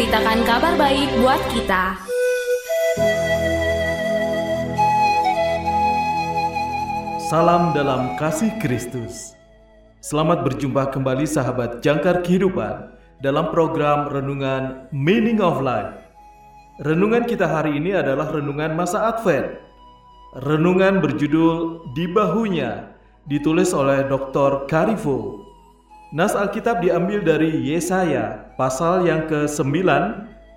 memberitakan kabar baik buat kita Salam dalam kasih Kristus. Selamat berjumpa kembali sahabat jangkar kehidupan dalam program Renungan Meaning of Life. Renungan kita hari ini adalah renungan masa Advent. Renungan berjudul Di Bahunya, ditulis oleh Dr. Karifo. Nas Alkitab diambil dari Yesaya, pasal yang ke-9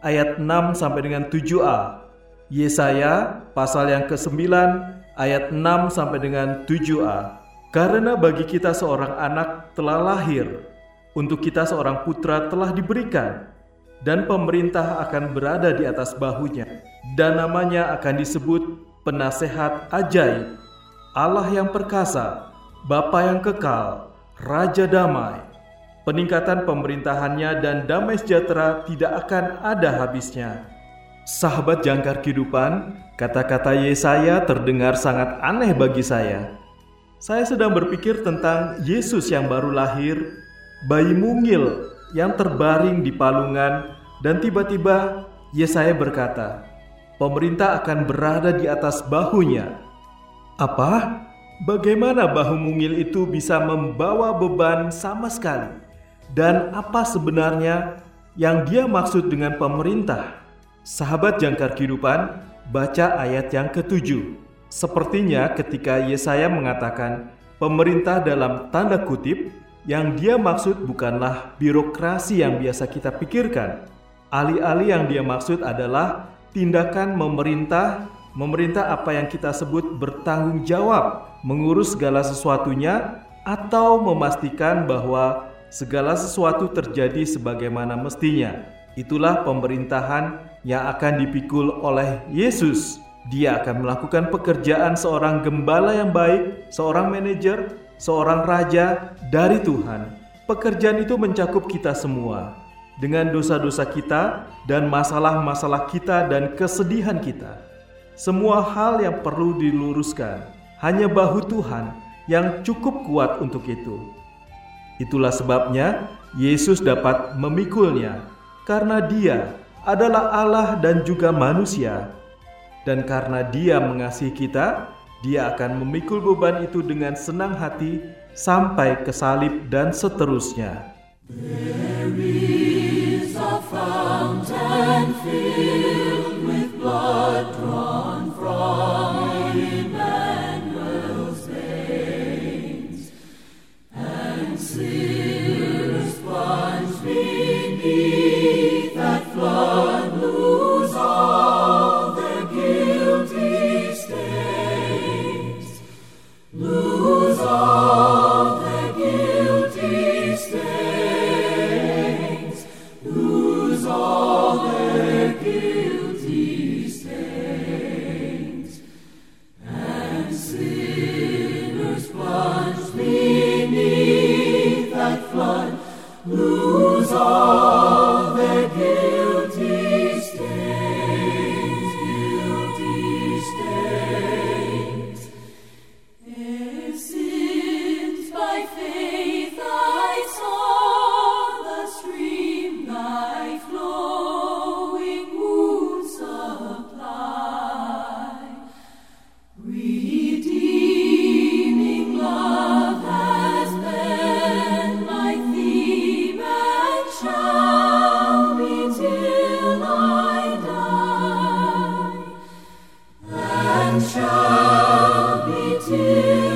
ayat 6 sampai dengan 7a. Yesaya pasal yang ke-9 ayat 6 sampai dengan 7a. Karena bagi kita seorang anak telah lahir, untuk kita seorang putra telah diberikan, dan pemerintah akan berada di atas bahunya, dan namanya akan disebut penasehat ajaib, Allah yang perkasa, Bapa yang kekal, Raja damai. Peningkatan pemerintahannya dan damai sejahtera tidak akan ada habisnya. Sahabat jangkar kehidupan, kata-kata Yesaya terdengar sangat aneh bagi saya. Saya sedang berpikir tentang Yesus yang baru lahir, bayi mungil yang terbaring di palungan, dan tiba-tiba Yesaya berkata, "Pemerintah akan berada di atas bahunya." Apa? Bagaimana bahu mungil itu bisa membawa beban sama sekali? Dan apa sebenarnya yang dia maksud dengan pemerintah? Sahabat jangkar kehidupan, baca ayat yang ketujuh. Sepertinya ketika Yesaya mengatakan pemerintah dalam tanda kutip, yang dia maksud bukanlah birokrasi yang biasa kita pikirkan. Alih-alih yang dia maksud adalah tindakan memerintah, memerintah apa yang kita sebut bertanggung jawab, mengurus segala sesuatunya, atau memastikan bahwa segala sesuatu terjadi sebagaimana mestinya. Itulah pemerintahan yang akan dipikul oleh Yesus. Dia akan melakukan pekerjaan seorang gembala yang baik, seorang manajer, seorang raja dari Tuhan. Pekerjaan itu mencakup kita semua dengan dosa-dosa kita dan masalah-masalah kita dan kesedihan kita. Semua hal yang perlu diluruskan, hanya bahu Tuhan yang cukup kuat untuk itu. Itulah sebabnya Yesus dapat memikulnya karena Dia adalah Allah dan juga manusia. Dan karena Dia mengasihi kita, Dia akan memikul beban itu dengan senang hati sampai ke salib dan seterusnya. There is a shall be.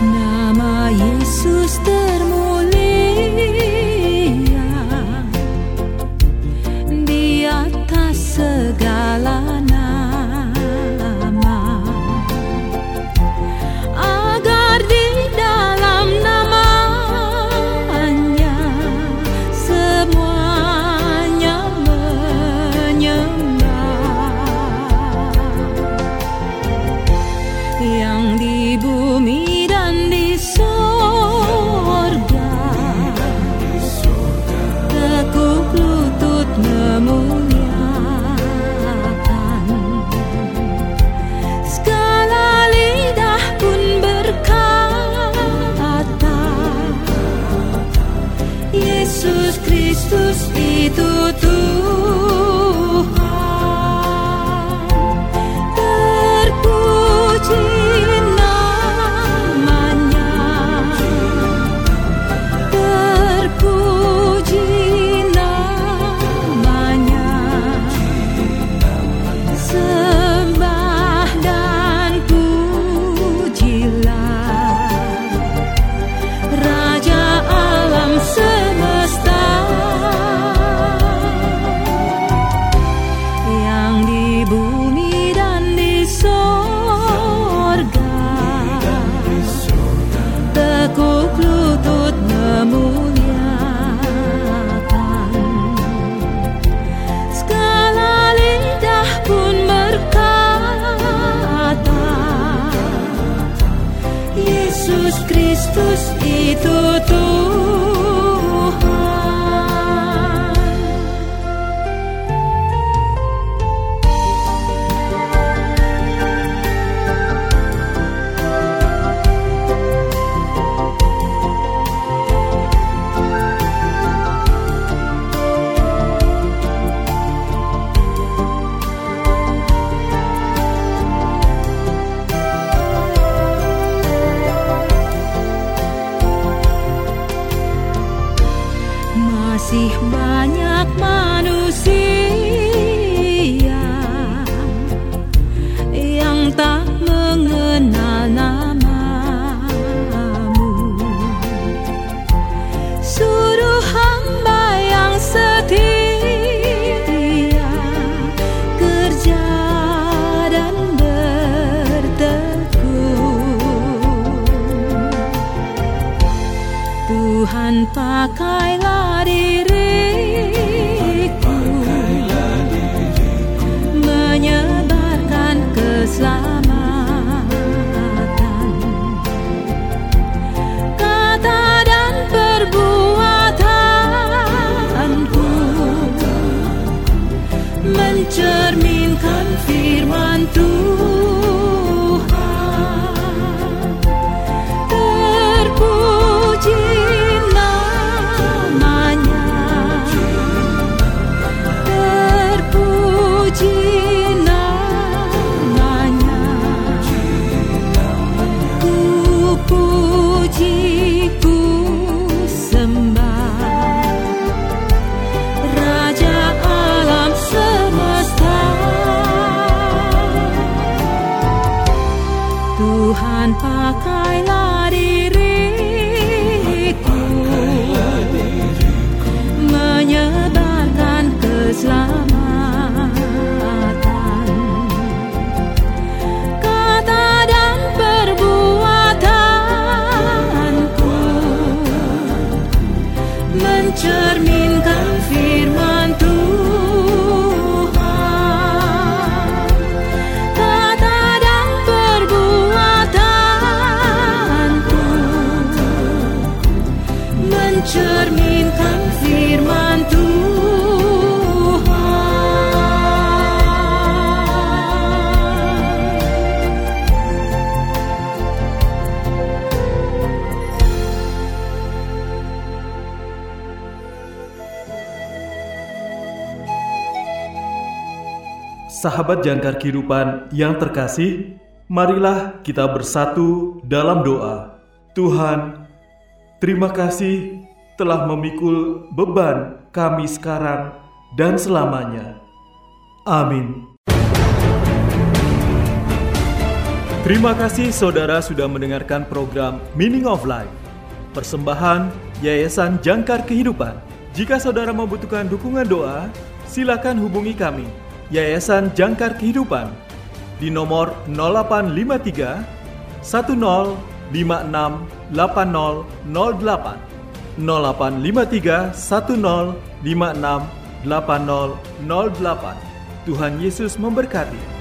那么耶稣。αυτούς ή του του Tuhan pakailah Tuhan pakailah diriku. Menyebarkan keselamatan Sahabat jangkar kehidupan yang terkasih, marilah kita bersatu dalam doa. Tuhan, terima kasih telah memikul beban kami sekarang dan selamanya. Amin. Terima kasih saudara sudah mendengarkan program Meaning of Life. Persembahan Yayasan Jangkar Kehidupan. Jika saudara membutuhkan dukungan doa, silakan hubungi kami. Yayasan Jangkar Kehidupan di nomor 0853 1056 8008 0853 1056 8008 Tuhan Yesus memberkati.